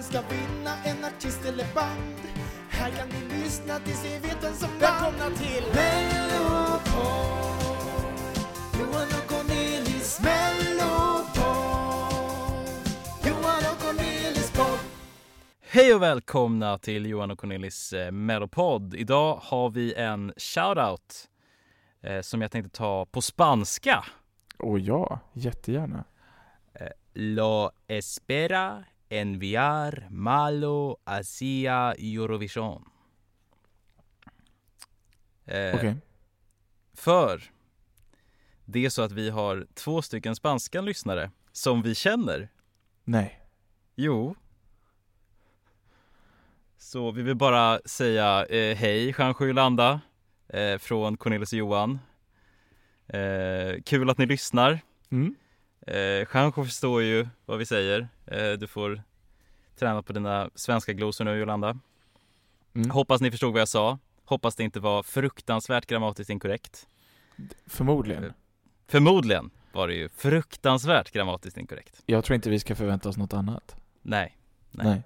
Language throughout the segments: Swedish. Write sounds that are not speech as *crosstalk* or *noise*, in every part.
vem ska vinna, en artist eller band? Här kan ni lyssna tills ni vet vem som vann. Välkomna till Mellopod. Johan och Cornelis Mellopod. Johan och Cornelis podd. Hej och välkomna till Johan och Cornelis eh, Mellopod. Idag har vi en shoutout eh, som jag tänkte ta på spanska. Och ja, jättegärna. Lo espera enviar malo hacia Eurovision. Eh, Okej. För det är så att vi har två stycken spanska lyssnare som vi känner. Nej. Jo. Så vi vill bara säga eh, hej Juanjo Yolanda eh, från Cornelis och Johan. Eh, kul att ni lyssnar. Mm. Eh, Juanjo förstår ju vad vi säger. Eh, du får träna på dina svenska glosor nu Jolanda. Mm. Hoppas ni förstod vad jag sa. Hoppas det inte var fruktansvärt grammatiskt inkorrekt. Förmodligen. Eh. Förmodligen var det ju fruktansvärt grammatiskt inkorrekt. Jag tror inte vi ska förvänta oss något annat. Nej. Nej. Nej.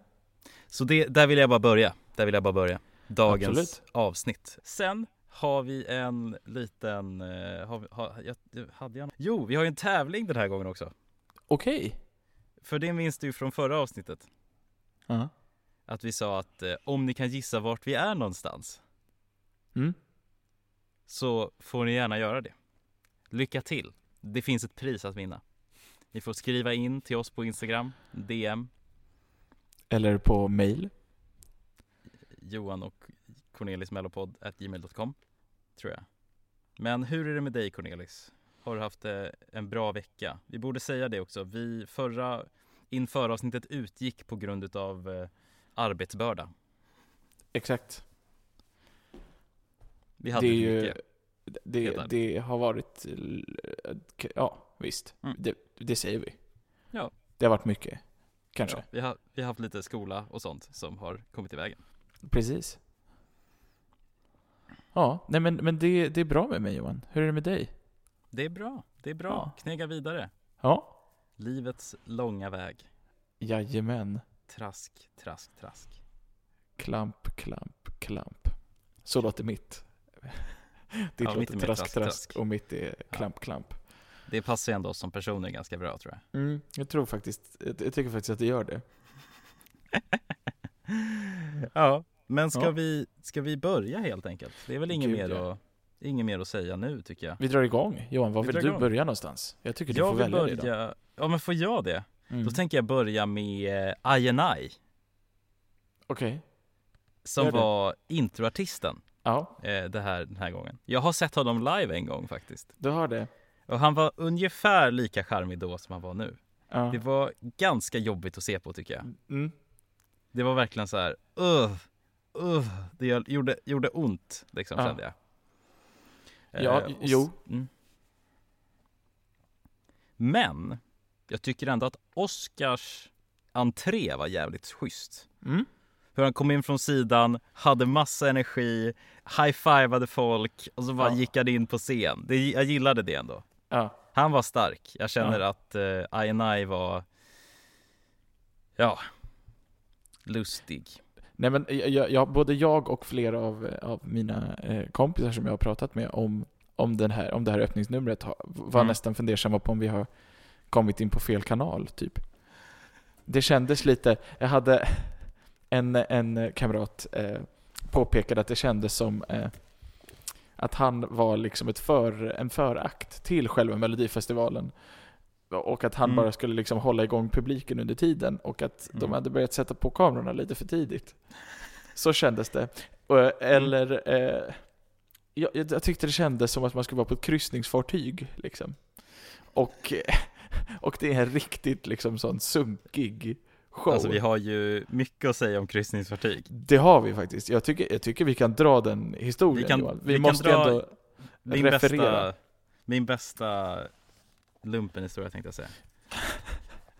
Så det, där vill jag bara börja. Där vill jag bara börja. Dagens Absolut. avsnitt. Sen har vi en liten, eh, har har, jag, hade jag, jo vi har ju en tävling den här gången också. Okej. För det minns du ju från förra avsnittet. Ja. Att vi sa att eh, om ni kan gissa vart vi är någonstans Mm. så får ni gärna göra det. Lycka till! Det finns ett pris att vinna. Ni får skriva in till oss på Instagram, DM, Eller på mail. Johan och Cornelis Mellopod gmail.com tror jag. Men hur är det med dig Cornelis? Har du haft eh, en bra vecka? Vi borde säga det också. Vi förra inför avsnittet utgick på grund av eh, arbetsbörda. Exakt. Vi hade det ju, mycket. det, det har varit, eh, ja visst. Mm. Det, det säger vi. Ja. Det har varit mycket. Kanske. Ja, vi, har, vi har haft lite skola och sånt som har kommit i vägen. Precis. Ja, nej men, men det, det är bra med mig Johan. Hur är det med dig? Det är bra, det är bra. Ja. Knega vidare. Ja. Livets långa väg. Jajamän. Trask, trask, trask. Klamp, klamp, klamp. Så låter mitt. *laughs* Ditt Ja, låter trask, trask, trask, och mitt är klamp, klamp. Det passar ju ändå oss som personer ganska bra tror jag. Mm, jag tror faktiskt, jag, jag tycker faktiskt att det gör det. *laughs* Ja, men ska, Ja. vi, ska vi börja helt enkelt? Det är väl inget mer, ja. att, inget mer att säga nu tycker jag. Vi drar igång. Johan, var Vi vill du igång. börja någonstans? Jag tycker du Jag får välja det idag. börja, ja men får jag det? Mm. Då tänker jag börja med eh, INI Okej. som Gör det. var introartisten Ja, eh, det här, den här gången. Jag har sett honom live en gång faktiskt. du har det. Och han var ungefär lika charmig då som han var nu. Ja. Det var ganska jobbigt att se på tycker jag. Mm. Det var verkligen så här, uh, uh, det gjorde, gjorde ont liksom Ja. kände jag. Ja, Eh, jo. Mm. Men, jag tycker ändå att Oscars entré var jävligt schysst. Mm. Hur han kom in från sidan, hade massa energi, high-fivade folk och så bara Ja. gick han in på scen. Det, jag gillade det ändå. Ja. Han var stark. Jag känner Ja. att uh, INI var, ja, lustig. Nej men jag, jag, både jag och flera av, av mina eh, kompisar som jag har pratat med om, om, den här, om det här öppningsnumret har, var Mm. nästan fundersamma på om vi har kommit in på fel kanal, typ. Det kändes lite, jag hade en, en kamrat eh, påpekade att det kändes som eh, att han var liksom ett för, en förakt till själva Melodifestivalen. Och att han Mm. bara skulle liksom hålla igång publiken under tiden och att de Mm. hade börjat sätta på kamerorna lite för tidigt. *laughs* Så kändes det. Och, Eller, eh, jag, jag tyckte det kändes som att man skulle vara på ett kryssningsfartyg. Liksom. Och, *laughs* och det är en riktigt liksom sån sunkig show. Alltså vi har ju mycket att säga om kryssningsfartyg. Det har vi faktiskt. Jag tycker, jag tycker vi kan dra den historien Vi kan- Johan. Vi, vi måste dra- ändå Min referera. bästa, min bästa lumpenhistoria tänkte jag säga.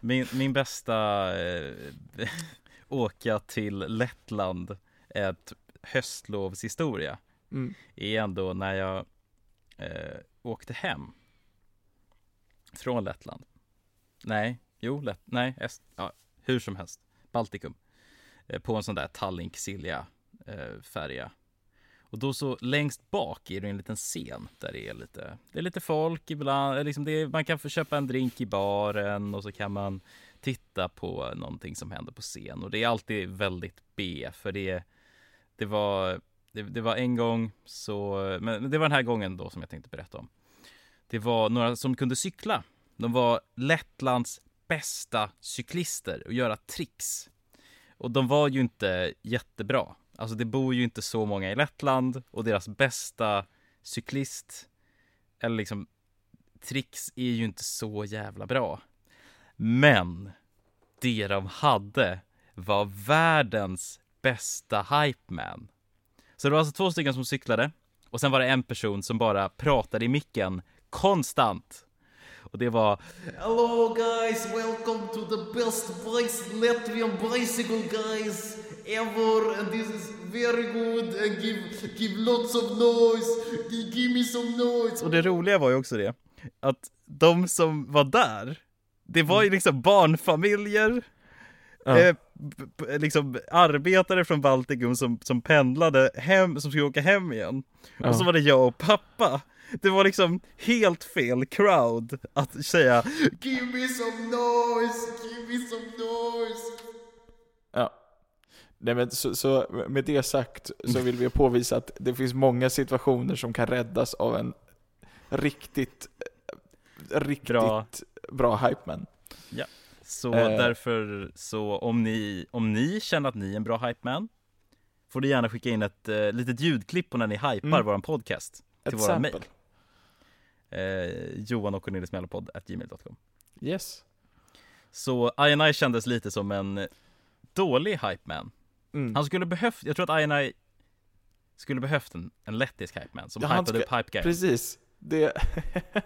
Min, min bästa eh, *laughs* åka till Lettland ett höstlovshistoria Mm. är ändå när jag eh, åkte hem från Lettland. Nej, jo, Lett, nej, Est, ja, hur som helst. Baltikum. Eh, på en sån där Tallink Silja eh, färja. Och då så längst bak är det en liten scen där det är lite, det är lite folk ibland, liksom det är, man kan få köpa en drink i baren och så kan man titta på någonting som händer på scen och det är alltid väldigt B för det, det var, det, det var en gång så, men det var den här gången då som jag tänkte berätta om. Det var några som kunde cykla. De var Lettlands bästa cyklister och göra tricks. Och de var ju inte jättebra. Alltså det bor ju inte så många i Lettland och deras bästa cyklist eller liksom tricks är ju inte så jävla bra. Men det de hade var världens bästa hypeman. Så det var alltså två stycken som cyklade och sen var det en person som bara pratade i micken konstant. Och det var Hello guys, welcome to the best bicy- Latvian bicycle guys ever and this is very good and give, give lots of noise, give, me some noise. Och det roliga var ju också det att de som var där, det var ju liksom barnfamiljer, Ja. eh, liksom arbetare från Baltikum som, som pendlade hem, som skulle åka hem igen. Ja. Och så var det jag och pappa. Det var liksom helt fel crowd att säga Give me some noise, give me some noise. Ja. Nej, men så, så med det sagt så vill vi påvisa att det finns många situationer som kan räddas av en riktigt, eh, riktigt Bra. bra, hypeman. Så Eh. därför så om ni, om ni känner att ni är en bra hypeman Får du gärna skicka in ett eh, litet ljudklipp på när ni hypar Mm. våran podcast till sample. mail eh, Johan och Cornelis Mellopodd gmail.com Yes. Så INI kändes lite som en dålig hypeman Mm. Han skulle behövt, jag tror att INI skulle behövt en, en lettisk hypeman som Ja, hypade upp hype Precis. Det...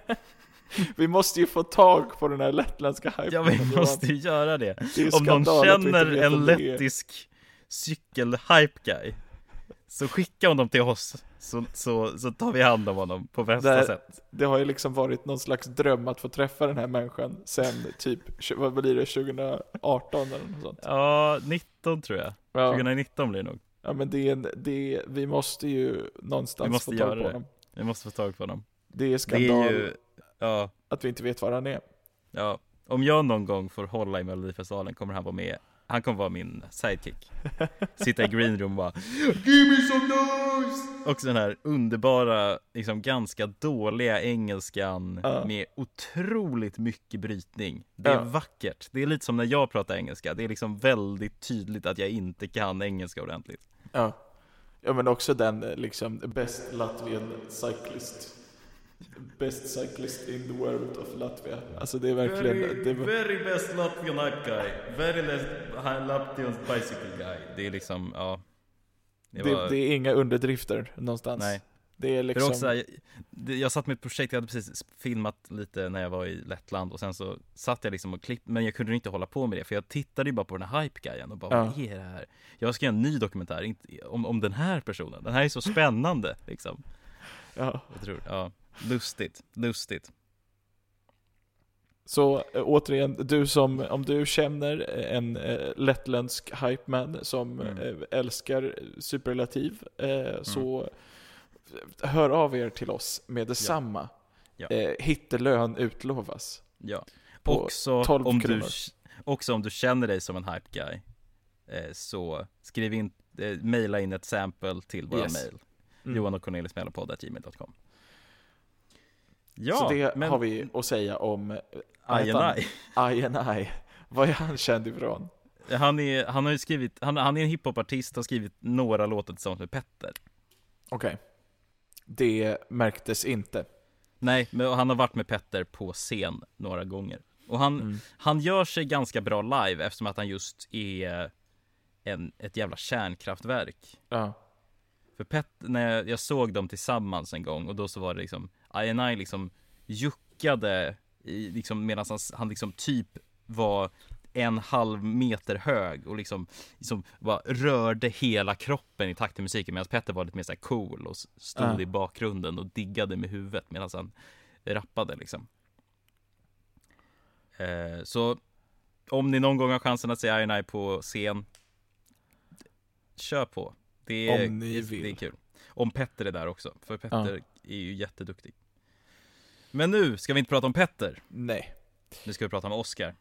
*laughs* vi måste ju få tag på den här lettländska hypen. Ja vi måste ju göra det Det Om någon känner en lettisk cykelhype guy Så skicka honom till oss så, så, så tar vi hand om honom på bästa Där- sätt Det har ju liksom varit någon slags dröm att få träffa den här människan sen typ, vad blir det, 2018 eller något sånt. Ja, 19 tror jag Ja, 2019 blir det nog ja men det det vi måste ju någonstans måste få tag på det. honom. Vi måste få tag på honom Det är Det skandal är ju, ja, att vi inte vet var han är. ja Om jag någon gång får hålla i Melodifestivalen kommer han vara med Han kommer vara min sidekick *laughs* Sitta i green room och bara Give me some noise. Också den här underbara, liksom ganska dåliga engelskan Ja. med otroligt mycket brytning. Det är Ja. vackert. Det är lite som när jag pratar engelska. Det är liksom väldigt tydligt att jag inte kan engelska ordentligt. Ja. Ja men också den eh, liksom, best Latvian cyclist. Best cyclist in the world of Latvia. Alltså det är verkligen, det var, very best Latvian guy. Very less Latvian bicycle guy. Det är liksom, ja. Det det, var, det är inga underdrifter någonstans. nej. Det är För liksom, också, jag, jag satt med ett projekt, jag hade precis filmat lite när jag var i Lettland och sen så satt jag liksom och klippte, men jag kunde inte hålla på med det för jag tittade ju bara på den här hype-guyen och bara Ja. vad är det här? Jag ska göra en ny dokumentär om, om den här personen, den här är så spännande liksom. ja. Jag tror, ja, lustigt, lustigt. Så äh, återigen, du som, om du känner en äh, lettländsk hypeman som Mm. äh, älskar superlativ, äh, så hör av er till oss med detsamma. Ja. Äh, hittelön utlovas. Ja. Också 12 om, du, också om du känner dig som en hype-guy eh, så skriv in, eh, mejla in ett sample till våra Yes. mail. Mm. Johan och Cornelis Ja, så det men har vi att säga om han? INI. INI. Vad är han känd ifrån? Han, är, han har ju skrivit, han, han är en hiphopartist och har skrivit några låtar tillsammans med Petter. Okej. Det märktes inte. Nej, men han har varit med Petter på scen några gånger. Och han, Mm. han gör sig ganska bra live eftersom att han just är en, ett jävla kärnkraftverk. Ja. För Pet, när jag, jag såg dem tillsammans en gång och då så var det liksom INI liksom juckade i, liksom, medan han, han liksom typ var en halv meter hög och liksom, liksom bara rörde hela kroppen i takt till musiken medan Petter var lite mer så cool och stod Ja. i bakgrunden och diggade med huvudet medan han rappade liksom. Eh, så om ni någon gång har chansen att se Eye på scen, kör på. Det är, Om ni vill. det är kul. Om Petter är där också, för Petter är ju jätteduktig. Men nu ska vi inte prata om Petter, Nej. nu ska vi prata om Oscar.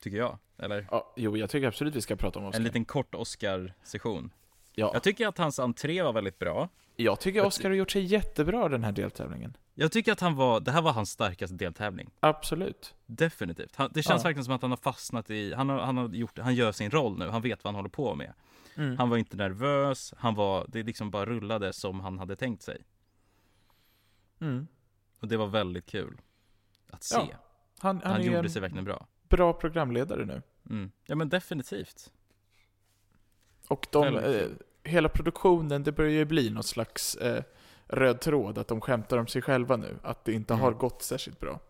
Tycker jag, eller? Ja, jo, jag tycker absolut vi ska prata om Oscar. En liten kort Oscar-session. ja. Jag tycker att hans entré var väldigt bra. Jag tycker Oscar har gjort sig jättebra den här deltävlingen. Jag tycker att han var, det här var hans starkaste deltävling. Absolut. Definitivt. Han, det känns Ja. verkligen som att han har fastnat i, han har, han har gjort, han gör sin roll nu, han vet vad han håller på med. Mm. Han var inte nervös, han var, det liksom bara rullade som han hade tänkt sig. Mm. Och det var väldigt kul att se. Ja, Han, han, han är gjorde sig verkligen bra. bra programledare nu. Mm. Ja men definitivt. Och de. Hela produktionen, det börjar ju bli något slags eh, röd tråd, att de skämtar om sig själva nu. Att det inte Mm. har gått särskilt bra,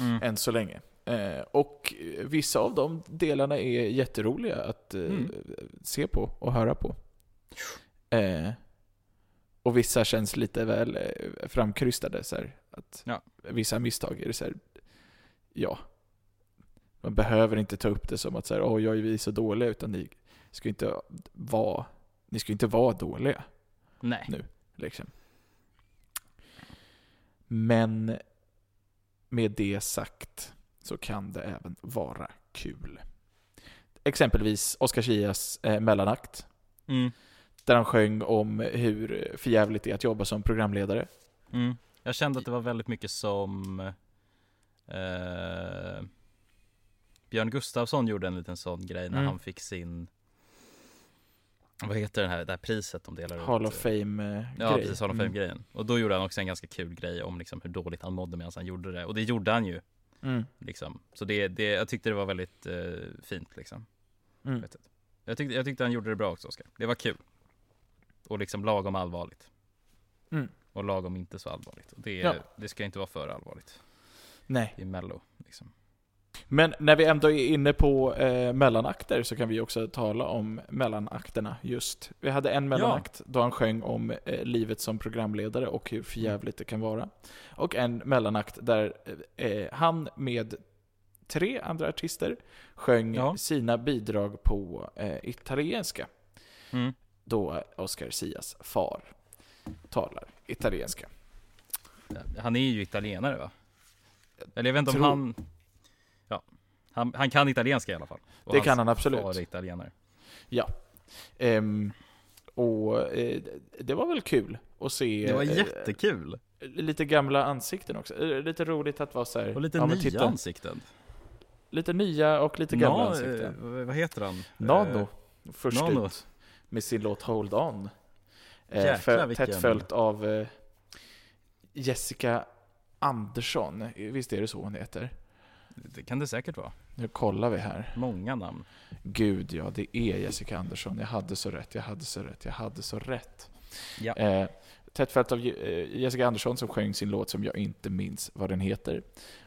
Mm. än så länge. Eh, och vissa av de delarna är jätteroliga att eh, Mm. se på och höra på. Eh, och vissa känns lite väl eh, framkrystade, så här, att Ja. Vissa misstag är det så här, ja. Man behöver inte ta upp det som att så här, oj, vi är så dåliga, utan ni ska inte vara, ni ska inte vara dåliga. Nej. Nu. Liksom. Men med det sagt så kan det även vara kul. Exempelvis Oscar Chias eh, mellanakt, Mm. där han sjöng om hur förjävligt det är att jobba som programledare. Mm. Jag kände att det var väldigt mycket som eh, Björn Gustafsson gjorde en liten sån grej när Mm. han fick sin Vad heter den här, det här priset de delar ut? Hall of Fame-grej. Ja precis, Hall of Mm. Fame-grejen. Och då gjorde han också en ganska kul grej om liksom hur dåligt han mådde medan han gjorde det. Och det gjorde han ju. Mm. Liksom. Så det, det, jag tyckte det var väldigt eh, fint liksom. Mm. Jag, tyckte, jag tyckte han gjorde det bra också Oskar. Det var kul. Och liksom lagom allvarligt. Mm. Och lagom inte så allvarligt. Och det, Ja. det ska inte vara för allvarligt Nej. i mello. Liksom. Men när vi ändå är inne på eh, mellanakter så kan vi också tala om mellanakterna just. Vi hade en mellanakt då han sjöng om eh, livet som programledare och hur förjävligt det kan vara. Och en mellanakt där eh, han med tre andra artister sjöng Ja. sina bidrag på eh, italienska. Mm. Då Oscar Sias far talar italienska. Han är ju italienare va? Eller jag vet inte om Tror- han Ja, han, han kan italienska i alla fall. Och Det kan han absolut. far är italienare. Ehm, och eh, det var väl kul att se Det var eh, jättekul! lite gamla ansikten också. Eh, Lite roligt att vara så här. Och lite ja, nya titta, ansikten. Lite nya och lite gamla Nå- ansikten. eh, vad heter han? Nano, Eh, först Nano. ut med sin låt Hold On. Eh, Jäklar, för, vilken- Tätt följt av eh, Jessica Andersson. Visst är det så hon heter? Det kan det säkert vara. Nu kollar vi här. Många namn. Gud ja, det är Jessica Andersson. Jag hade så rätt, jag hade så rätt, jag hade så rätt. Ja. Eh, tätt följt av eh, Jessica Andersson som sjöng sin låt som jag inte minns vad den heter.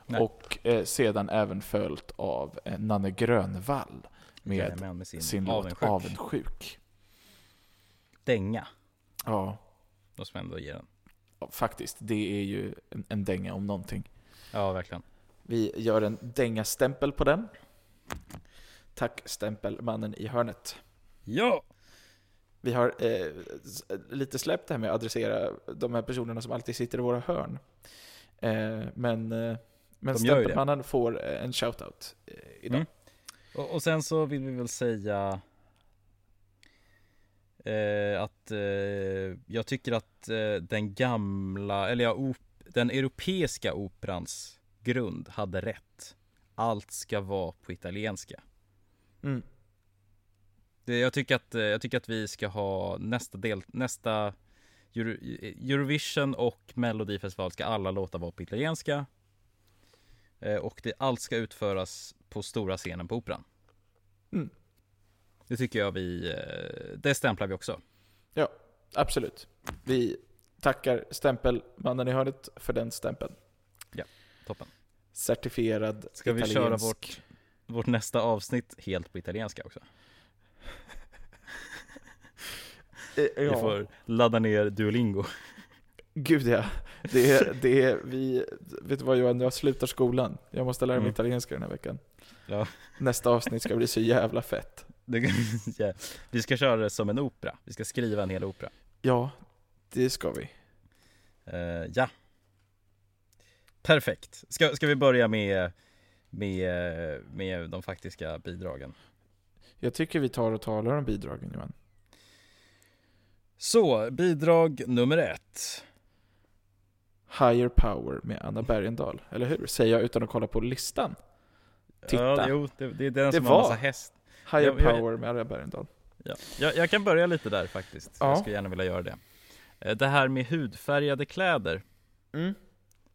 Nej. Och eh, sedan även följt av eh, Nanne Grönvall med Jajamän, med sin, sin, låt avundsjuk. Avundsjuk. Dänga. Ja, Måste man ändå ge den. ja, faktiskt. Det är ju en, en dänga om någonting. Ja, verkligen. Vi gör en dänga-stämpel på den. Tack stämpelmannen i hörnet. Ja! Vi har eh, lite släppt det här med att adressera de här personerna som alltid sitter i våra hörn. Eh, men eh, men stämpelmannen får en shoutout eh, idag. Mm. Och, och sen så vill vi väl säga eh, att eh, jag tycker att eh, den gamla, eller ja, op, den europeiska operans grund hade rätt. Allt ska vara på italienska. Mm. Det, jag, tycker att, eh, jag tycker att vi ska ha nästa del, nästa Euro, Eurovision och Melodifestival ska alla låtar vara på italienska. Eh, och det, allt ska utföras på stora scenen på Operan. Mm. Det tycker jag vi, eh, det stämplar vi också. Ja, absolut. Vi tackar stämpelmannen i hörnet för den stämpeln. Toppen. Certifierad Ska vi italiensk. köra vårt, vårt nästa avsnitt helt på italienska också? *laughs* Eh, Vi Ja, får ladda ner Duolingo. Gud ja. Det är, *laughs* det är, vi, vet du vad Johan, jag slutar skolan. Jag måste lära mig Mm. italienska den här veckan. Ja. Nästa avsnitt ska bli så jävla fett. *laughs* Ja. Vi ska köra det som en opera, vi ska skriva en hel opera Ja, det ska vi. Eh, Ja Perfekt, ska, ska vi börja med, med, med de faktiska bidragen? Jag tycker vi tar och talar om bidragen Johan. Så, bidrag nummer ett Higher Power med Anna Bergendahl, eller hur? Säger jag utan att kolla på listan. Titta. Ja, jo, det, det är den Det som har var. massa häst Higher Jag- jag- Power med Anna Bergendahl. ja. jag, jag kan börja lite där faktiskt, Ja. jag skulle gärna vilja göra det Eh, Det här med hudfärgade kläder, Mm.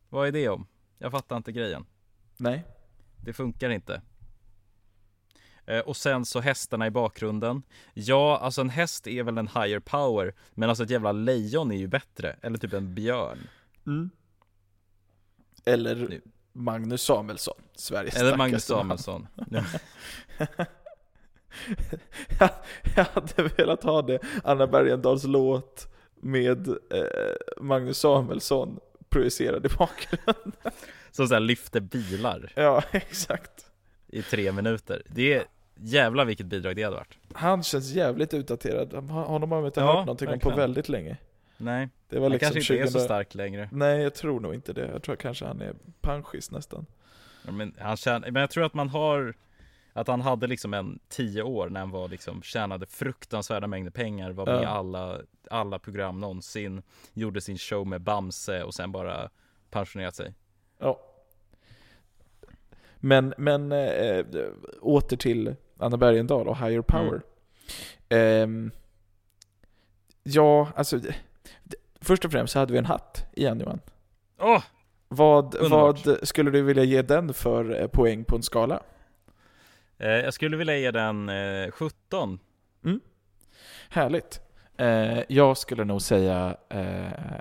Vad är det om? Jag fattar inte grejen Nej. Det funkar inte. Eh, Och sen så hästarna i bakgrunden. Ja, alltså en häst är väl en higher power, men alltså ett jävla lejon är ju bättre. Eller typ en björn. Mm. Eller Nu. Magnus Samuelsson, Sveriges Eller Magnus. Samuelsson. *laughs* jag, jag hade velat ha det, Anna Bergendahls låt med eh, Magnus Samuelsson projicerad i bakgrunden. Som såhär lyfter bilar Ja, *laughs* exakt. i tre minuter. Det är jävla vilket bidrag det hade varit. Han känns jävligt utdaterad. Honom har man inte Ja, hört någonting om verkligen. på väldigt länge. Nej, Det var han liksom kanske inte är så 2000 stark längre. Nej, jag tror nog inte det. Jag tror kanske han är panschis nästan. Ja, Men, han tjän- men jag tror att man har Att han hade liksom en tio år när han var liksom Tjänade fruktansvärda mängder pengar Var med Ja. i alla, alla program någonsin Gjorde sin show med Bamse och sen bara pensionerat sig Ja. Men, men äh, åter till Anna Bergendahl och Higher Power. Ehm, ja, alltså. Först och främst så hade vi en hatt igen Johan. Åh! Vad, Underbart. vad skulle du vilja ge den för eh, poäng på en skala? Eh, jag skulle vilja ge den eh, 17 Härligt. Eh, jag skulle nog säga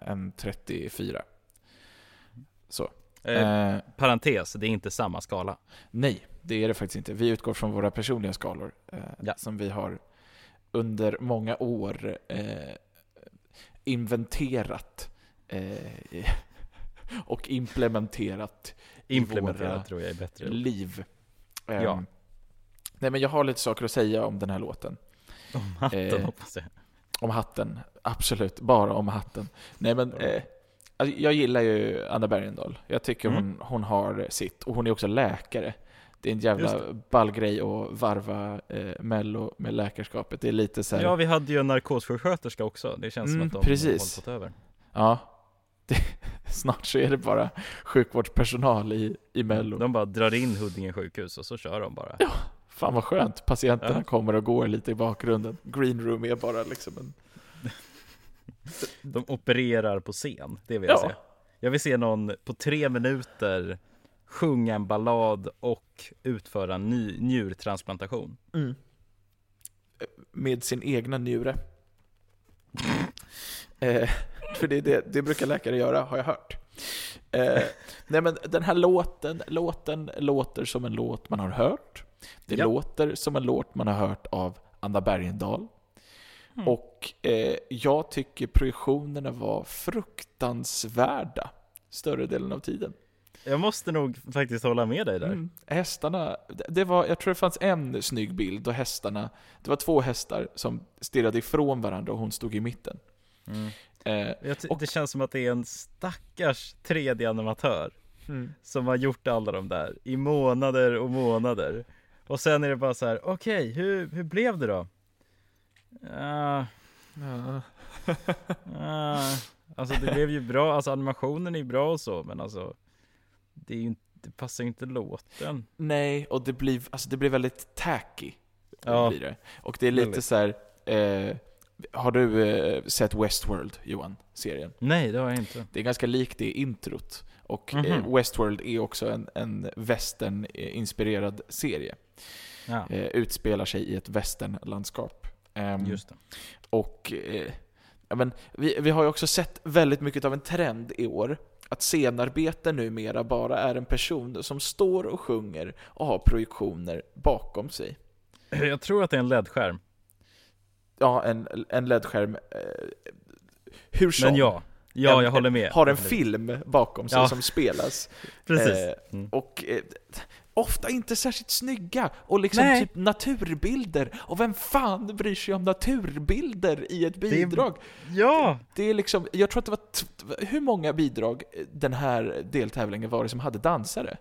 en 34. Så. eh, Parentes, det är inte samma skala Nej, det är det faktiskt inte. Vi utgår från våra personliga skalor eh, Ja. som vi har under många år eh, inventerat *laughs* och implementerat i Implementerad våra tror jag är bättre liv. Ja. Nej, men jag har lite saker att säga om den här låten. Om hatten Eh, hoppas jag Om hatten, absolut. Bara om hatten. Nej men, eh, alltså, jag gillar ju Anna Bergendahl. Jag tycker Mm. hon, hon har sitt. Och hon är också läkare. Det är en jävla ball grej att varva eh, mello med läkarskapet. Det är lite så här, Ja, vi hade ju en narkossjuksköterska också Det känns Mm, som att de precis. har fått över ja. *laughs* Det, snart så är det bara sjukvårdspersonal i, i mello. De bara drar in Huddinge sjukhus och så kör de bara Fan vad skönt. Patienterna Ja. kommer och går lite i bakgrunden. Green room är bara liksom en... De opererar på scen, det vill jag Ja. se Jag vill se någon på tre minuter sjunga en ballad och utföra en ny njurtransplantation Mm. Med sin egna njure. *laughs* eh, för det, det, det brukar läkare göra, har jag hört. Eh, nej men den här låten, låten låter som en låt man har hört. Det Ja. låter som en låt man har hört av Anna Bergendahl. Mm. Och eh, jag tycker projektionerna var fruktansvärda större delen av tiden. Jag måste nog faktiskt hålla med dig där Mm. Hästarna, det- var, jag tror det fanns en snygg bild då hästarna, det var två hästar som stirrade ifrån varandra och hon stod i mitten. mm. Eh, Och- Det känns som att det är en stackars 3D-animatör Som har gjort alla de där i månader och månader Och sen är det bara så här: okej, hur, hur blev det då? Ja, Ja. *laughs* ja, alltså det blev ju bra, alltså animationen är ju bra och så men alltså Det är ju inte, det passar ju inte låten Nej, och det blir, alltså det blir väldigt tacky. Ja. Blir det. Och det är lite Väldigt. så här. Eh, har du eh, sett Westworld, Johan? Serien? Nej det har jag inte Det är ganska likt det introt. Och Mhm. eh, Westworld är också en, en western-inspirerad serie. Ja, Eh, utspelar sig i ett westernlandskap. Just det Och eh, men, vi, vi har ju också sett väldigt mycket av en trend i år. Att scenarbete numera bara är en person som står och sjunger och har projektioner bakom sig. *clears throat* Jag tror att det är en LED-skärm Ja, en, en LED-skärm. Eh, hur som. Men ja, Ja, jag håller med. har en film bakom sig Ja. som spelas. *laughs* Precis. Eh, Mm. Och eh, ofta inte särskilt snygga. Och liksom Nej. typ naturbilder. Och vem fan bryr sig om naturbilder i ett bidrag? Ja! Det är liksom, jag tror att det var, hur många bidrag den här deltävlingen var det som hade dansare?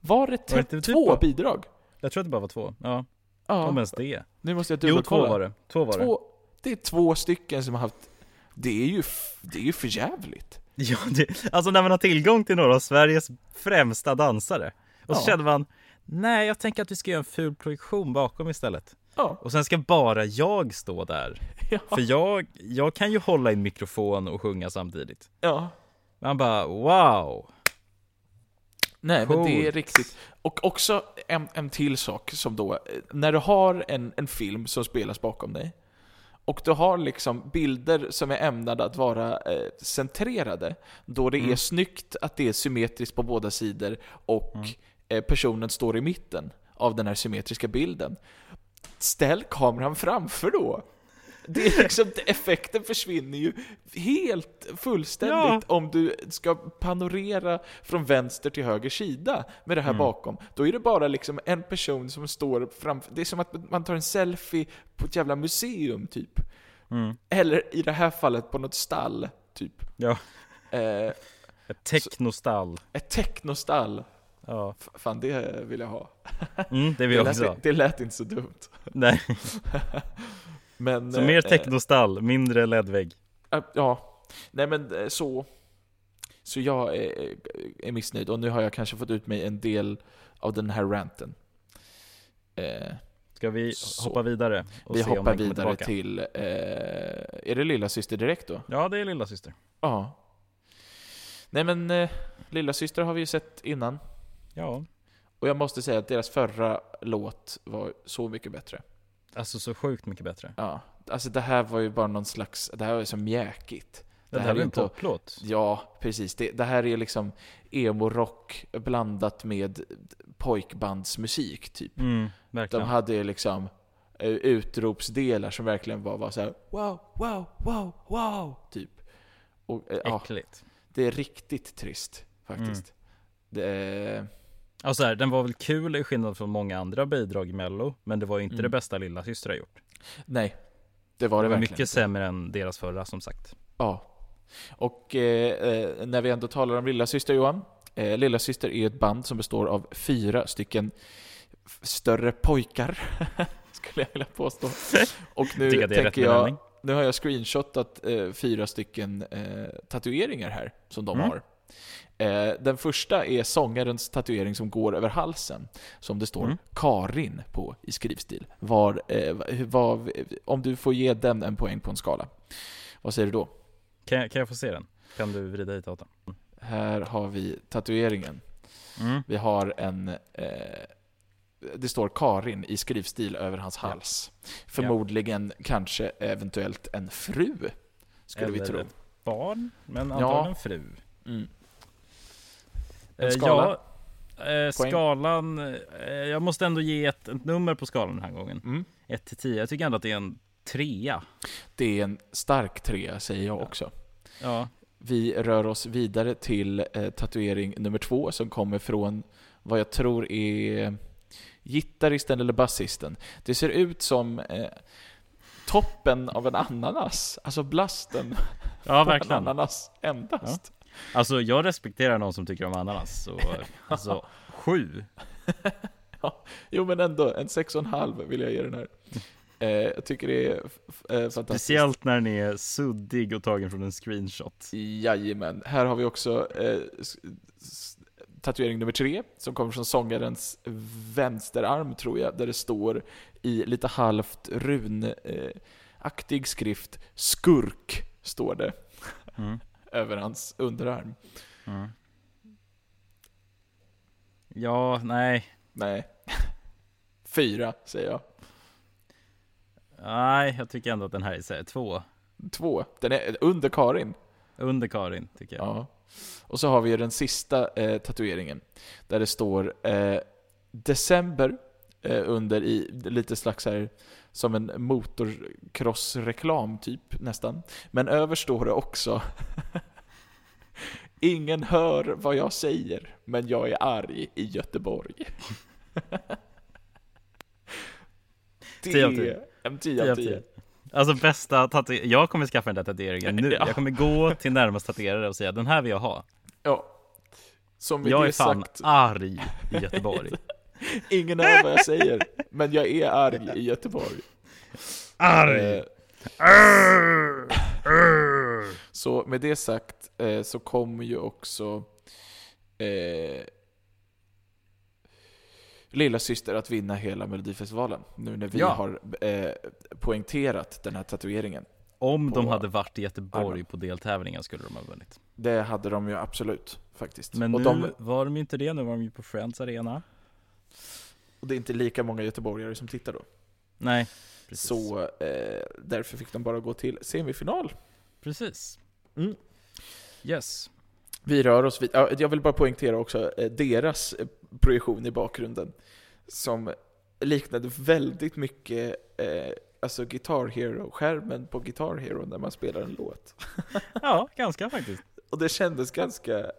Var det Var det inte typ två bara- bidrag? Jag tror att det bara var två. Ja, Ja, om ens det. nu måste jag Jo, två dubbelkolla. var det. Två var det. Två, det är två stycken som har haft, det är ju, det är ju för jävligt. Ja, det, alltså när man har tillgång till några av Sveriges främsta dansare. Och så Ja. känner man, nej jag tänker att vi ska göra en ful projektion bakom istället. Ja. Och sen ska bara jag stå där. *laughs* Ja. För jag, jag kan ju hålla i en mikrofon och sjunga samtidigt. ja. Man bara, wow! Nej, men det är Coolt. riktigt. Och också en, en till sak som då, eh, när du har en, en film som spelas bakom dig, och du har liksom bilder som är ämnade att vara eh, centrerade, då det är Mm. snyggt att det är symmetriskt på båda sidor och Mm. Eh, personen står i mitten av den här symmetriska bilden. Ställ kameran framför då! Det är liksom, *laughs* effekten försvinner ju helt fullständigt om du ska panorera från vänster till höger sida med det här Mm. bakom. Då är det bara liksom en person som står framför, det är som att man tar en selfie på ett jävla museum typ. Mm. Eller i det här fallet på något stall, typ. Ja, Eh, ett technostall. ett technostall. Ja, Fan, det vill jag ha. mm, det vill Det jag lät, också. det lät inte så dumt. Nej, *laughs* Men, så mer eh, technostall, mindre ledvägg. Äh, Ja, nej men eh, så... Så jag är, är missnöjd och nu har jag kanske fått ut mig en del av den här ranten. Eh, Ska vi Så. hoppa vidare? Vi hoppar vidare till... Eh, är det lilla syster direkt då? Ja, det är lilla syster. Ja. Nej men, eh, lilla syster har vi ju sett innan. Ja, Och jag måste säga att deras förra låt var så mycket bättre. alltså så sjukt mycket bättre. Ja, alltså det här var ju bara någon slags, det här var ju så mjäkigt. Det, här här är är en inte- poplåt. Ja, precis. Det, det här är liksom emo-rock blandat med pojkbandsmusik, typ. Mm, De hade ju liksom eh, utropsdelar som verkligen var, var så här: wow, wow, wow, wow, typ. Och eh, ja, Äckligt. det är riktigt trist, faktiskt. Mm. Det är, Alltså här, den var väl kul i skillnad från många andra bidrag i mello, men det var ju inte Mm. det bästa lilla syster har gjort. nej, det var Det det var verkligen mycket sämre än deras förra som sagt. Ja. Och eh, eh, när vi ändå talar om Lilla Syster Johan. Eh, Lilla Syster är ett band som består av fyra stycken större pojkar. *laughs* Skulle jag vilja påstå. Och nu rätt tänker jag, benämning. nu har jag screenshotat eh, fyra stycken eh, tatueringar här som de Mm. har. Eh, den första är sångarens tatuering som går över halsen. Som det står Mm. Karin på i skrivstil. Var, eh, vad, om du får ge den en poäng på en skala. Vad säger du då? Kan jag, kan jag få se den? Kan du vrida hit den? Här har vi tatueringen. Mm. Vi har en... Eh, det står Karin i skrivstil över hans Ja. hals. Förmodligen, kanske, eventuellt en fru. Skulle vi Eller tro. ett barn, men Ja. antagligen fru. Mm. En Eh, skala? Ja, eh, skalan, eh, jag måste ändå ge ett, ett nummer på skalan den här gången. Mm. 1 till 10, jag tycker ändå att det är en trea. Det är en stark trea, säger jag också. Ja, Vi rör oss vidare till eh, tatuering nummer två som kommer från vad jag tror är gitarristen eller basisten. Det ser ut som eh, toppen av en ananas, alltså blasten ja en verkligen. ananas endast. Alltså jag respekterar någon som tycker om ananas, så *laughs* alltså sju. *laughs* Jo men ändå, en sex och en halv vill jag ge den här. Eh, jag tycker det är eh, fantastiskt. Speciellt när den är suddig och tagen från en screenshot. Jajamän. Här har vi också eh, tatuering nummer tre, som kommer från sångarens vänsterarm tror jag, där det står i lite halvt runaktig skrift Skurk, står det Mm. Över hans underarm. Mm. Ja, nej. Nej. *laughs* Fyra, säger jag. Nej, jag tycker ändå att den här är två. Två. Den är under Karin. Under Karin, tycker jag. Ja. Och så har vi den sista eh, tatueringen. Där det står eh, December eh, under i lite slags här som en motocross-reklam typ nästan. Men över står det också *laughs* Ingen hör vad jag säger, men jag är arg i Göteborg. *laughs* Tio av tio. är en 10 av 10. Alltså bästa tatuering, jag kommer skaffa den där tatueringen nu. *laughs* Ja. Jag kommer gå till närmast tatuerare och säga den här vill jag ha. Ja. Som Jag är fan sagt, arg i Göteborg. Ingen hör vad jag säger, men jag är arg i Göteborg. Arg! Eh, Så med det sagt eh, så kommer ju också eh, Lilla syster att vinna hela Melodifestivalen. Nu när vi Ja. har eh, poängterat den här tatueringen. Om de hade varit i Göteborg armen. på deltävlingen skulle de ha vunnit. Det hade de ju absolut faktiskt. Men och, nu de, var de ju inte det, nu var de ju på Friends Arena. Och det är inte lika många göteborgare som tittar då. Nej, precis. Så eh, därför fick de bara gå till semifinal. Precis. Mm. Yes. Vi rör oss vid, ja, Jag vill bara poängtera också eh, deras eh, projektion i bakgrunden. Som liknade väldigt mycket eh, alltså Guitar Hero-skärmen på Guitar Hero när man spelar en låt. *laughs* Ja, ganska faktiskt. Och det kändes ganska,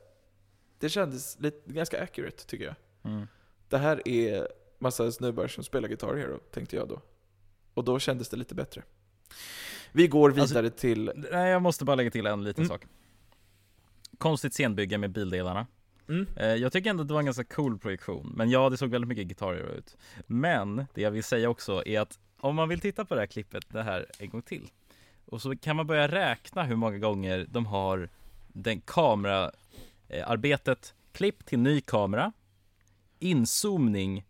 det kändes lite, ganska accurate tycker jag. Mm. Det här är massa snubbar som spelar Guitar Hero, tänkte jag då. Och då kändes det lite bättre. Vi går Alltså- vidare till... Nej, jag måste bara lägga till en liten Mm. sak. Konstigt scenbygge med bildelarna. Mm. Eh, Jag tycker ändå att det var en ganska cool projektion, men ja, det såg väldigt mycket Guitar Hero ut. Men det jag vill säga också är att om man vill titta på det här klippet, det här en gång till, och så kan man börja räkna hur många gånger de har den kameraarbetet, klipp till ny kamera, inzoomning,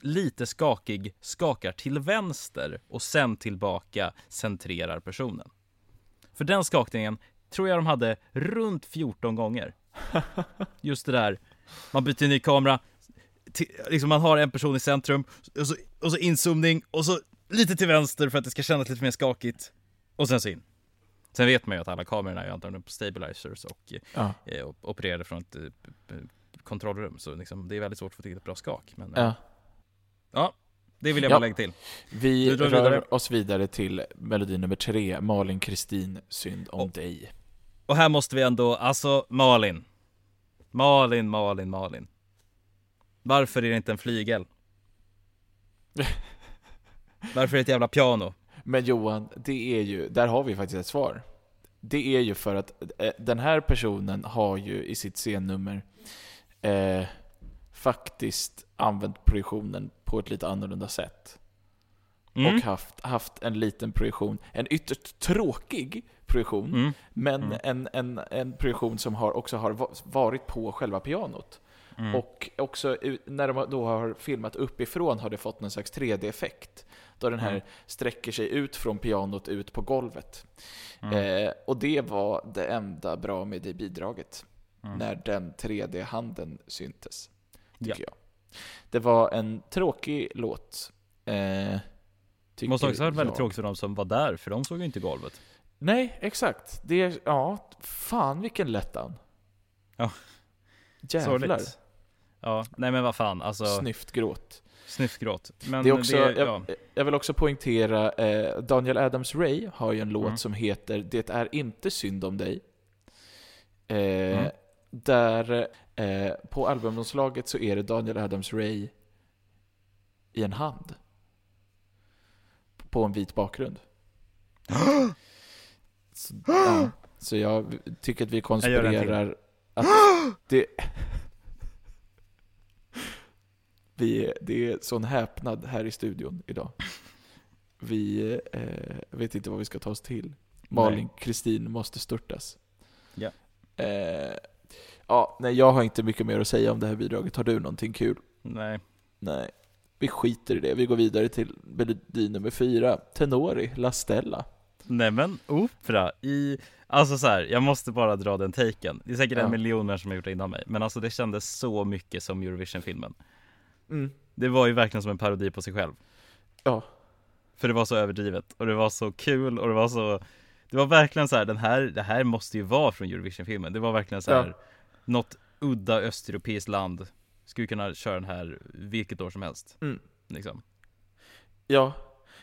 lite skakig, skakar till vänster och sen tillbaka, centrerar personen. För den skakningen tror jag de hade runt 14 gånger. *laughs* Just det där, man byter ny kamera, till, liksom man har en person i centrum, och så, och så inzoomning, och så lite till vänster för att det ska kännas lite mer skakigt, och sen så in. Sen vet man ju att alla kamerorna är antagligen på stabilizers och Ja. eh, op- opererade från ett eh, kontrollrum, så liksom, det är väldigt svårt att få till ett bra skak. Men, eh, Ja. Ja, det vill jag Ja. bara lägga till. Vi rör vidare. oss vidare till melodi nummer tre, Malin Kristin, Synd om Och- dig. Och här måste vi ändå, alltså Malin. Malin, Malin, Malin. Varför är det inte en flygel? *laughs* Varför är det ett jävla piano? Men Johan, det är ju, där har vi faktiskt ett svar. Det är ju för att eh, den här personen har ju i sitt scennummer eh, faktiskt använt projektionen på ett lite annorlunda sätt. Mm. Och haft, haft en liten projektion, en ytterst tråkig projektion, Mm. men Mm. en, en, en projektion som har, också har va- varit på själva pianot. Mm. Och också när de då har filmat uppifrån har det fått någon slags 3D-effekt. Då den här Mm. sträcker sig ut från pianot ut på golvet. Mm. Eh, och det var det enda bra med det bidraget. När den 3D-handen syntes. Tycker Ja. jag. Det var en tråkig låt. Eh, Det måste också ha varit väldigt jag. tråkigt för de som var där, för de såg ju inte golvet. Nej, exakt. Det är, ja, fan vilken lättan. Ja. Jävlar. Sorgligt. Ja, nej men vad fan, alltså Snyft gråt. snyftgråt. Men Det är också, det, ja. jag, jag vill också poängtera, eh, Daniel Adams-Ray har ju en låt Mm. som heter Det är inte synd om dig. Eh, Mm. Där eh, på albumomslaget så är det Daniel Adams-Ray i en hand. På en vit bakgrund. *gasps* så, ja, så jag tycker att vi konspirerar att *gasps* det... *laughs* Vi, det är sån häpnad här i studion idag. Vi eh, vet inte vad vi ska ta oss till. Malin Kristin måste störtas. Ja. Eh, ja, nej, jag har inte mycket mer att säga om det här bidraget. Har du någonting kul? Nej. Nej. Vi skiter i det. Vi går vidare till melodi nummer fyra. Tenori, La Stella. Nej men opera i, alltså så här, jag måste bara dra den taken. Det är säkert Ja. en miljon människor som har gjort det innan mig, men alltså det kändes så mycket som Eurovision-filmen. Mm. Det var ju verkligen som en parodi på sig själv. Ja. För det var så överdrivet och det var så kul och det var så Det var verkligen så här, den här, det här måste ju vara från Eurovision-filmen Det var verkligen så här Ja. Något udda östeuropeiskt land Skulle kunna köra den här vilket år som helst Mm. liksom. Ja,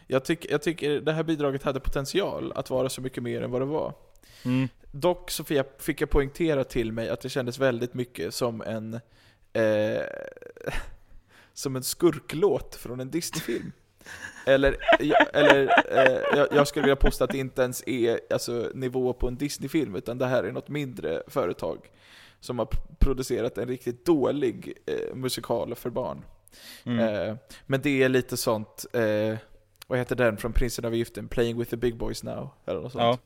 jag, tyck, jag tycker det här bidraget hade potential att vara så mycket mer än vad det var. Mm. Dock så fick jag, fick jag poängtera till mig att det kändes väldigt mycket som en eh, *laughs* som en skurklåt från en Disney-film. Eller, eller eh, jag, jag skulle vilja påstå att det inte ens är alltså, nivå på en Disney-film, utan det här är något mindre företag som har producerat en riktigt dålig eh, musikal för barn. Mm. Eh, men det är lite sånt, eh, vad heter den från Prinsen av Egypten? Playing with the big boys now? Eller något Ja, sånt.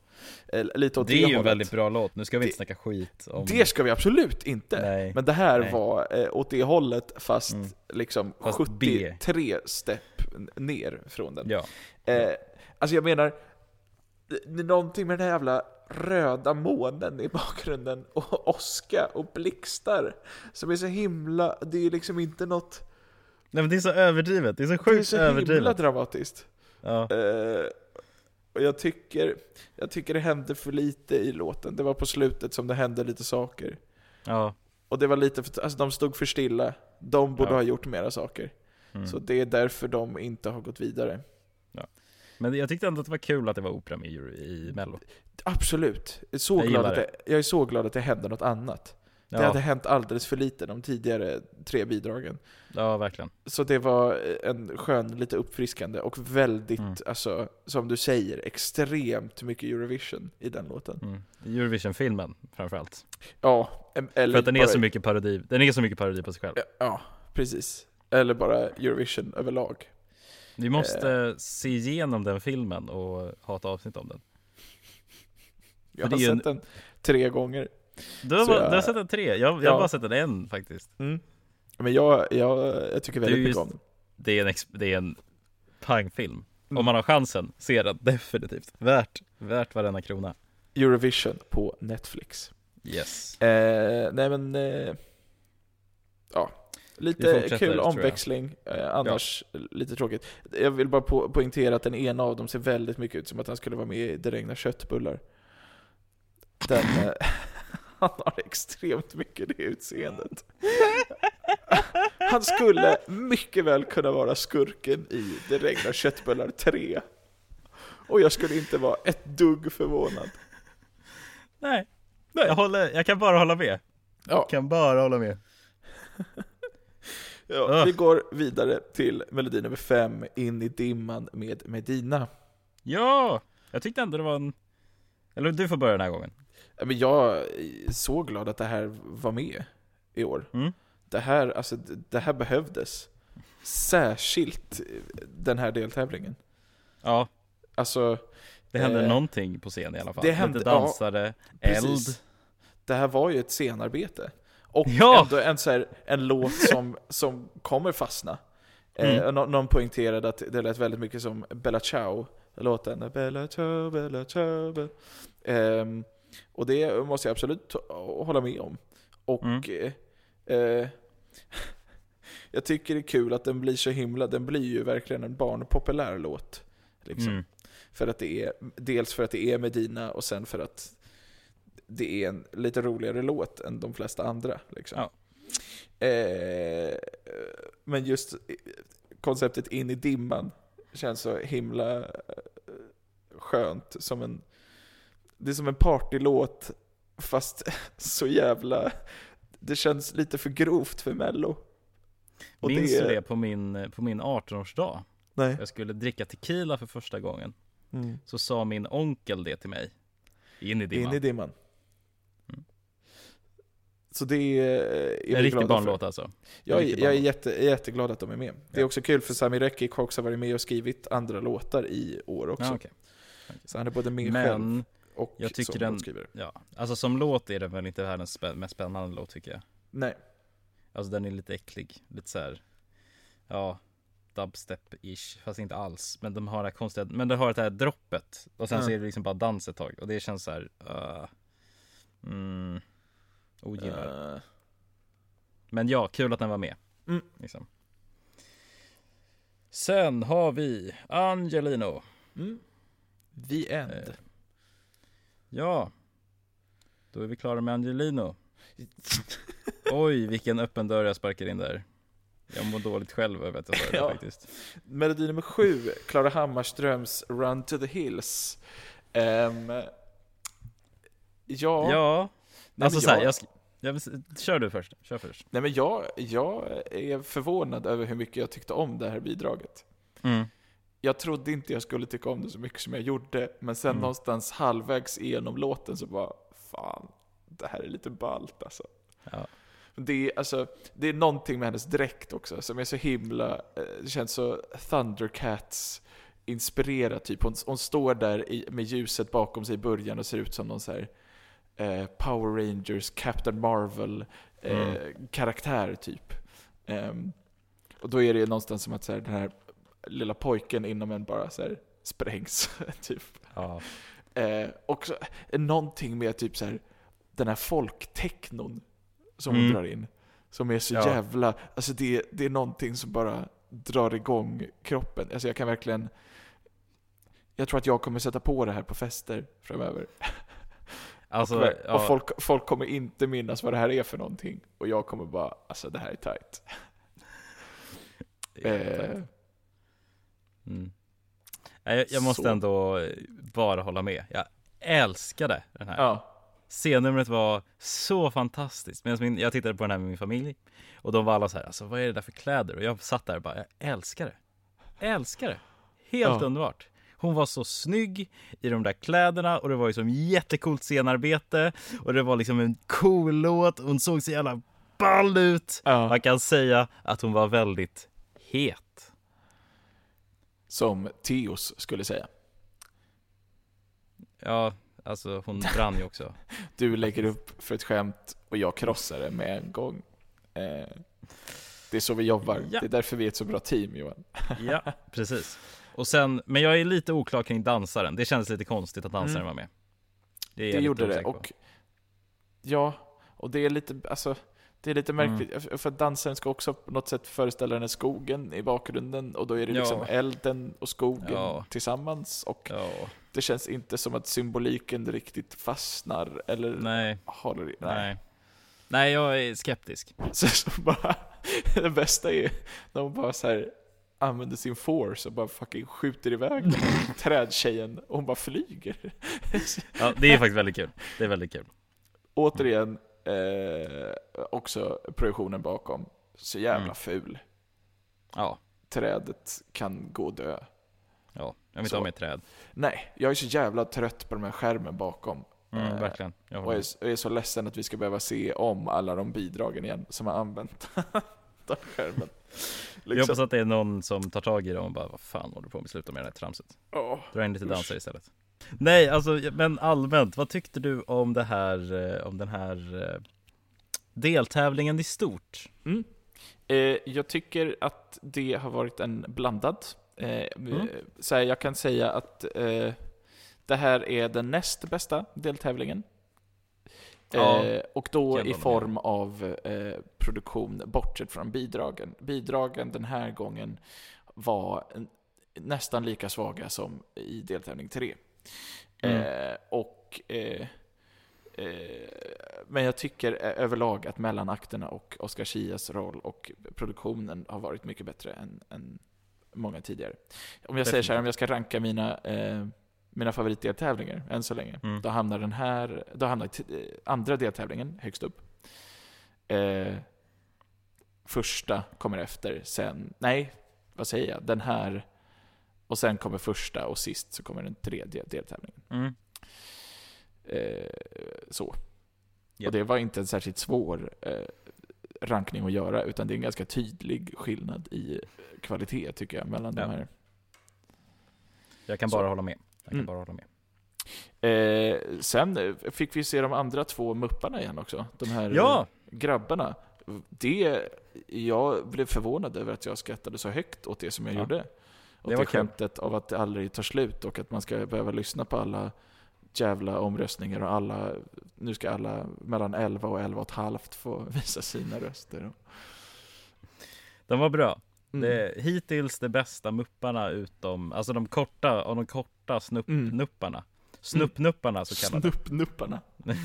Eh, lite åt det är ju en väldigt bra låt, nu ska vi Det- inte snacka skit om Det ska vi absolut inte. Nej. Men det här Nej. var eh, åt det hållet fast Mm. liksom Fast B. 73 stepp n- ner från den. Ja, Eh, alltså jag menar, det någonting med den här jävla röda månen i bakgrunden och åska och blixtar som är så himla, det är liksom inte något, Nej men det är så överdrivet, det är så det är sjukt så himla överdrivet dramatiskt. Ja, Eh, och jag tycker, jag tycker det hände för lite i låten. Det var på slutet som det hände lite saker. ja, Och det var lite för, alltså de stod för stilla. De borde Ja. ha gjort mera saker. mm. Så det är därför de inte har gått vidare. Men jag tyckte ändå att det var kul att det var opera med i, i mello Absolut. Jag är, så Jag glad att det, jag är så glad att det hände något annat. Det Ja, hade hänt alldeles för lite de tidigare tre bidragen. ja verkligen Så det var en skön, lite uppfriskande och väldigt, Mm. alltså, som du säger, extremt mycket Eurovision i den låten. mm. Eurovision-filmen framförallt Ja, eller För att den är bara- så mycket parodi, den är så mycket parodi på sig själv Ja, precis. Eller bara Eurovision överlag. Vi måste se igenom den filmen och ha ett avsnitt om den Jag har sett den tre gånger. Du har, bara, jag- du har sett den tre, jag, jag har Ja. bara sett den en faktiskt Men jag, jag, jag tycker väldigt mycket om den. Det är en, det är en pangfilm Mm. Om man har chansen, se den definitivt Värt, värt varenda krona Eurovision på Netflix. Yes Eh, nej men, eh, ja. Lite kul jag. omväxling, eh, annars lite tråkigt. Jag vill bara po poängtera att den ena av dem ser väldigt mycket ut som att han skulle vara med i Det regnar köttbullar. Den, eh, *laughs* han har extremt mycket det utseendet. *laughs* Han skulle mycket väl kunna vara skurken i Det regnar köttbullar 3. Och jag skulle inte vara ett dugg förvånad. Nej, Jag, håller, jag kan bara hålla med Ja, Kan bara hålla med ja, Ugh. vi går vidare till melodi nummer 5, In i dimman med Medina. Ja! Jag tyckte ändå det var en Eller du får börja den här gången Ja, Men jag är så glad att det här var med i år. Mm. Det, här, alltså, det här behövdes. Särskilt den här deltävlingen. Ja, Alltså, det hände Eh, någonting på scen i alla fall det hände- Lite dansare, eld precis. Det här var ju ett scenarbete. Och Ja! ändå en, så här, en låt *laughs* som, som kommer fastna. Eh, Mm. nå- någon poängterade att det lät väldigt mycket som Bella Ciao, låten Bella Ciao, Bella Ciao. Ehm, och det måste jag absolut hålla med om. Och Mm. eh, eh, *laughs* jag tycker det är kul att den blir så himla, den blir ju verkligen en barnpopulär låt. Liksom. mm. För att det är, dels för att det är Medina och sen för att det är en lite roligare låt än de flesta andra. Liksom. Ja. Eh, men just eh, konceptet in i dimman känns så himla eh, skönt. Som en, det är som en partylåt fast *laughs* så jävla... Det känns lite för grovt för mello. Och Minns du det på min, på min 18-årsdag? Nej. Jag skulle dricka tequila för första gången Mm. Så sa min onkel det till mig In i dimman In i dimman. Så det är, är vi En riktig barnlåt alltså För. Jag, är- jag är barnlåt. jätte, jätteglad att de är med. Det är Ja. också kul för Sami Rekik har också varit med och skrivit andra låtar i år också. ja, okej. Så han är både med själv Men, och jag tycker som den- låtskrivare. ja, alltså som låt är det väl inte världens spä- mest spännande låt tycker jag Nej. Alltså den är lite äcklig, lite så här. Ja, dubstep-ish, fast inte alls Men de har det här konstiga, men det har det här droppet Och sen så Mm. är det liksom bara dans ett tag och det känns så här. Uh, mm, ogillar Eh, Men ja, kul att den var med. Mm. Liksom. Sen har vi Angelino. mm. The End. Eh. Ja. Då är vi klara med Angelino. *laughs* Oj, vilken öppen dörr jag sparkar in där. Jag mår dåligt själv över att jag sa det *laughs* Ja. faktiskt. Melodi nummer sju, Klara Hammarströms Run to the Hills. Ehm, Ja, Ja, nej, alltså men så här, jag, jag, sk- jag, kör du först, kör först. nej men jag, jag är förvånad över hur mycket jag tyckte om det här bidraget. Mm. Jag trodde inte jag skulle tycka om det så mycket som jag gjorde, men sen Mm. någonstans halvvägs igenom låten så bara, fan, det här är lite ballt alltså. Ja. Det är, alltså, det är någonting med hennes dräkt också som är så himla, eh, det känns så Thundercats inspirerat typ. Hon, hon står där i, med ljuset bakom sig i början och ser ut som någon så här eh, Power Rangers, Captain Marvel eh, Mm. karaktär typ. Ehm, och då är det någonstans som att så här, den här lilla pojken inom en bara så här sprängs *laughs* typ. Ja. Eh, och så, någonting med typ så här, den här folktechnon som hon Mm. drar in. Som är så Ja. jävla, alltså det, det är någonting som bara drar igång kroppen. Alltså jag kan verkligen, jag tror att jag kommer sätta på det här på fester framöver. *laughs* Alltså, och ja, och folk, folk kommer inte minnas vad det här är för någonting. Och jag kommer bara, alltså det här är tight. *laughs* Eh, Mm. Jag, jag måste Så. ändå bara hålla med. Jag älskade den här. ja. Scennumret var så fantastiskt. Medan min, jag tittade på den här med min familj och de var alla så här, alltså vad är det där för kläder? Och jag satt där och bara, jag älskar det. Älskar det. Helt Ja. underbart. Hon var så snygg i de där kläderna och det var ju som jättecoolt scenarbete och det var liksom en cool låt. Hon såg så jävla ball ut. ja. Man kan säga att hon var väldigt het. Som Theos skulle säga. Ja, alltså hon brann ju också. *laughs* Du lägger upp för ett skämt och jag krossar det med en gång. Eh, det är så vi jobbar. Ja. Det är därför vi är ett så bra team Johan. Ja, *laughs* precis. Och sen, men jag är lite oklar kring dansaren. Det kändes lite konstigt att dansaren Mm. var med. Det lite gjorde det. Och, ja, och det är lite, alltså, det är lite Mm. märkligt. För att dansaren ska också på något sätt föreställa den här skogen i bakgrunden. Och då är det Ja. liksom elden och skogen Ja. tillsammans. Och Ja, det känns inte som att symboliken riktigt fastnar. Eller nej, håller i. nej. Nej, jag är skeptisk. *laughs* Så, så bara, *laughs* det bästa är när hon bara så här använder sin force och bara fucking skjuter iväg den här *laughs* trädtjejen och hon bara flyger. Ja, det är faktiskt väldigt kul. Det är väldigt kul. Återigen, eh, också projektionen bakom. Så jävla Mm. ful. Ja, Trädet kan gå och dö. ja. Jag vill inte ha mer träd. Nej, jag är så jävla trött på de här skärmen bakom. Mm, Eh, verkligen. Jag Och är, jag är så ledsen att vi ska behöva se om alla de bidragen igen som har använt *laughs* den skärmen. *laughs* Jag Liksom. hoppas att det är någon som tar tag i det och bara, vad fan håller du på med? Sluta med det här tramset. Åh. Dra in lite Usch. dansare istället. Nej, alltså, men allmänt, vad tyckte du om det här, eh, om den här eh, deltävlingen i stort? Mm. Eh, jag tycker att det har varit en blandad. Eh, Mm. så här, jag kan säga att eh, det här är den näst bästa deltävlingen. Ja, eh, och då i hålla med. form av eh, produktion, bortsett från bidragen. Bidragen den här gången var en, nästan lika svaga som i deltävling 3. Mm. Eh, och eh, Eh, Men jag tycker överlag att mellanakterna och Oscar Chias roll och produktionen har varit mycket bättre än, än många tidigare. Om jag säger så här, om jag ska ranka mina, mina favoritdeltävlingar än så länge, Mm. då hamnar den här, då hamnar eh, andra deltävlingen högst upp. Eh, första kommer efter, sen, nej, vad säger jag, den här, och sen kommer första och sist så kommer den tredje deltävlingen. Mm. Eh, så. Japp. Och det var inte en särskilt svår eh, rankning att göra, utan det är en ganska tydlig skillnad i kvalitet tycker jag, mellan Ja. de här. Jag kan Så. bara hålla med. Jag kan Mm. bara hålla med. Eh, sen eh, fick vi se de andra två mupparna igen också. De här Ja! eh, grabbarna. Det, jag blev förvånad över att jag skrattade så högt åt det som jag Ja. gjorde. Åt Det det, skämtet av att det aldrig tar slut och att man ska behöva lyssna på alla jävla omröstningar och alla, nu ska alla mellan 11 och 11 och ett halvt få *laughs* visa sina röster. De var bra. Mm. Det hittills det bästa mupparna utom, alltså de korta, av de korta snuppnupparna. Snuppnupparna så kallade. Snuppnupparna. *laughs*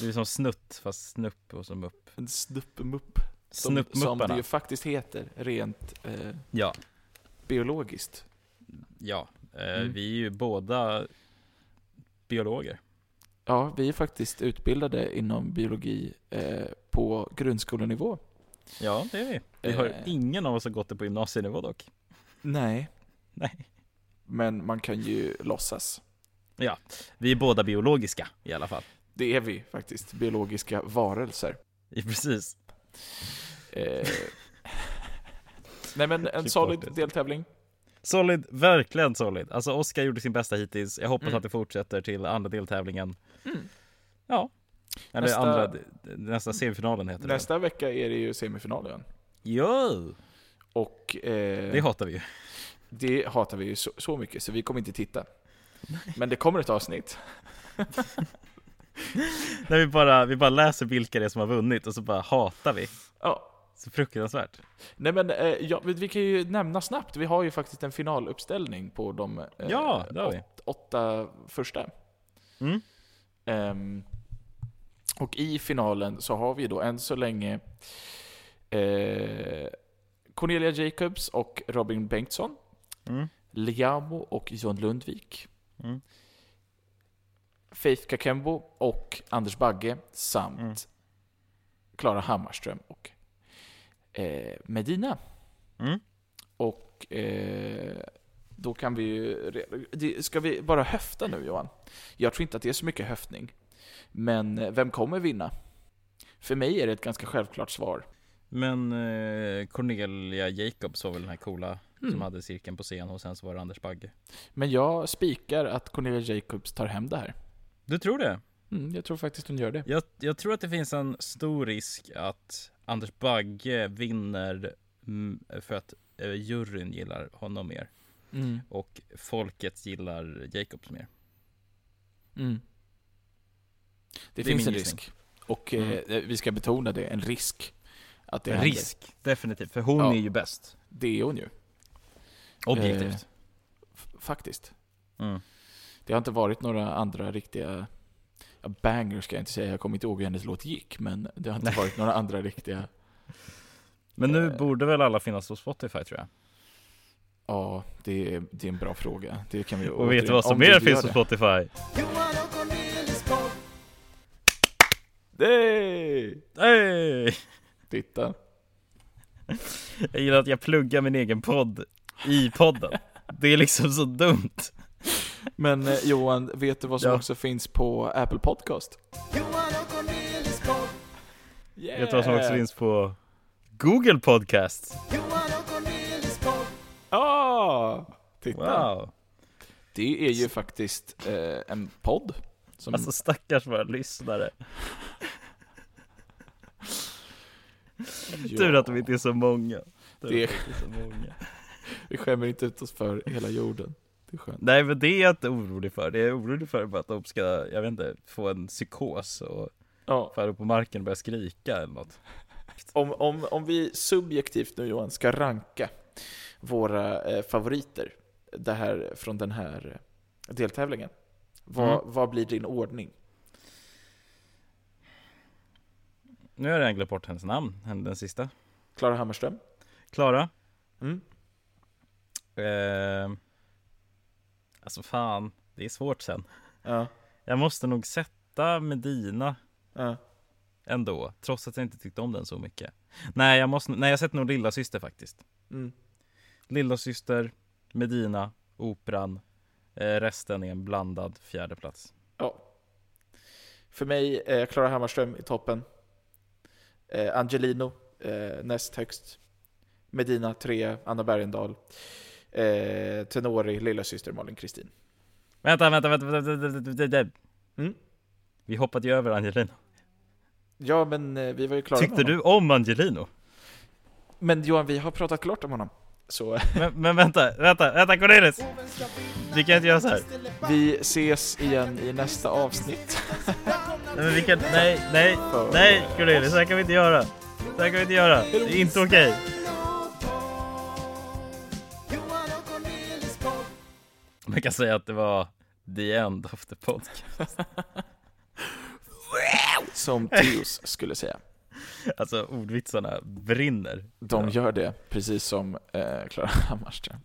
Det är som snutt fast snupp och så mupp. En snuppmupp. Som, som det ju faktiskt heter, rent eh, Ja, biologiskt. ja. Eh, Mm. Vi är ju båda biologer. Ja, vi är faktiskt utbildade inom biologi eh, på grundskolenivå. Ja, det är vi. Vi har Eh. ingen av oss har gått det på gymnasienivå dock. Nej, Nej. Men man kan ju låtsas. Vi är båda biologiska i alla fall. Det är vi faktiskt, biologiska varelser. Ja, precis. Eh, Nej men en solid det. deltävling. Solid, verkligen solid. Alltså Oskar gjorde sin bästa hittills. Jag hoppas Mm. att det fortsätter till andra deltävlingen. Mm. Ja. Eller Nästa- andra, nästa semifinalen heter Nästa vecka är det ju semifinal igen. det. Jo! Och eh, Det hatar vi ju. Det hatar vi ju så, så mycket så vi kommer inte titta. Men det kommer ett avsnitt. *laughs* När vi bara, vi bara läser vilka det är som har vunnit och så bara hatar vi. Ja. Så fruktansvärt. Nej men eh, ja, vi kan ju nämna snabbt, vi har ju faktiskt en finaluppställning på de eh, Ja, åt, åtta första. Mm. Ehm, och i finalen så har vi då än så länge eh, Cornelia Jacobs och Robin Bengtsson, Mm. Liamo och John Lundvik, Mm. Faith Kakembo och Anders Bagge samt Mm. Klara Hammarström och eh, Medina. Mm. Och eh, då kan vi ju... Ska vi bara höfta nu Johan? Jag tror inte att det är så mycket höftning. Men eh, vem kommer vinna? För mig är det ett ganska självklart svar. Men eh, Cornelia Jacobs var väl den här coola som Mm. hade cirkeln på scen och sen så var det Anders Bagge. Men jag spikar att Cornelia Jacobs tar hem det här. Du tror det? Mm, jag tror faktiskt hon gör det. Jag, jag tror att det finns en stor risk att Anders Bagge vinner mm, för att eh, juryn gillar honom mer Mm. och folket gillar Jacobs mer. Mm. Det, Det finns en gissning. risk. Och eh, vi ska betona det, en risk. Att det En risk, definitivt, för hon Ja. är ju bäst. Det är hon ju. Objektivt. F- faktiskt. Mm. Det har inte varit några andra riktiga ja, bangers ska jag inte säga, jag kommer inte ihåg hur hennes låt gick, men det har inte Nej. varit några andra riktiga, *laughs* Men nu Eh. borde väl alla finnas på Spotify tror jag. ja, det är, det är en bra fråga. Det kan vi Och vet du vad som om mer finns på. Spotify? Hey! Titta. *laughs* Jag gillar att jag pluggar min egen podd i podden. Det är liksom så dumt. Men eh, Johan, vet du vad som Ja. också finns på Apple Podcast? Yeah. Vet du vad som också finns på Google Podcast? Ah! Titta. Wow! Det är ju faktiskt eh, en podd. Som, Alltså stackars våra lyssnare. *laughs* ja, Tur att de inte är så många. Tur Det- att de inte är så många. Vi skämmer inte ut oss för hela jorden. Det är skönt. Nej men det är jag inte orolig för. Det är jag orolig för bara att de ska, jag vet inte, få en psykos och Ja. falla upp på marken och börja skrika eller något. Om, om, om vi subjektivt nu Johan ska ranka våra eh, favoriter det här, från den här eh, deltävlingen. Vad, Mm. vad blir din ordning? Nu har jag redan glömt bort hennes namn, den sista. Klara Hammarström? Klara. Mm. Eh, alltså fan, det är svårt sen. Ja. Jag måste nog sätta Medina ja. ändå, trots att jag inte tyckte om den så mycket. Nej, jag måste, nej jag sätter nog Lilla Syster faktiskt. Mm. Lilla Syster, Medina, Operan. Eh, resten är en blandad fjärde plats. ja. För mig är Klara Hammarström i toppen. Eh, Angelino eh, näst högst. Medina trea, Anna Bergendahl. Eh, tenori, lillasyster Malin Kristin. Vänta, vänta, vänta, vänta, vänta, vänta. Mm. Vi hoppade ju över Angelino. Ja, men eh, vi var ju klara Tyckte med honom. du om Angelino? Men Johan, vi har pratat klart om honom. Så Men, men vänta, vänta, vänta Cornelis! Vi kan inte göra så här. vi ses igen i nästa avsnitt. Nej, men vi kan, nej, nej, nej Cornelis, så här kan vi inte göra. Så här kan vi inte göra. Det är inte okej. Man kan säga att det var the end of the podcast. *laughs* Som Theos skulle säga. Alltså ordvitsarna brinner. De gör det, precis som eh, Klara Hammarström.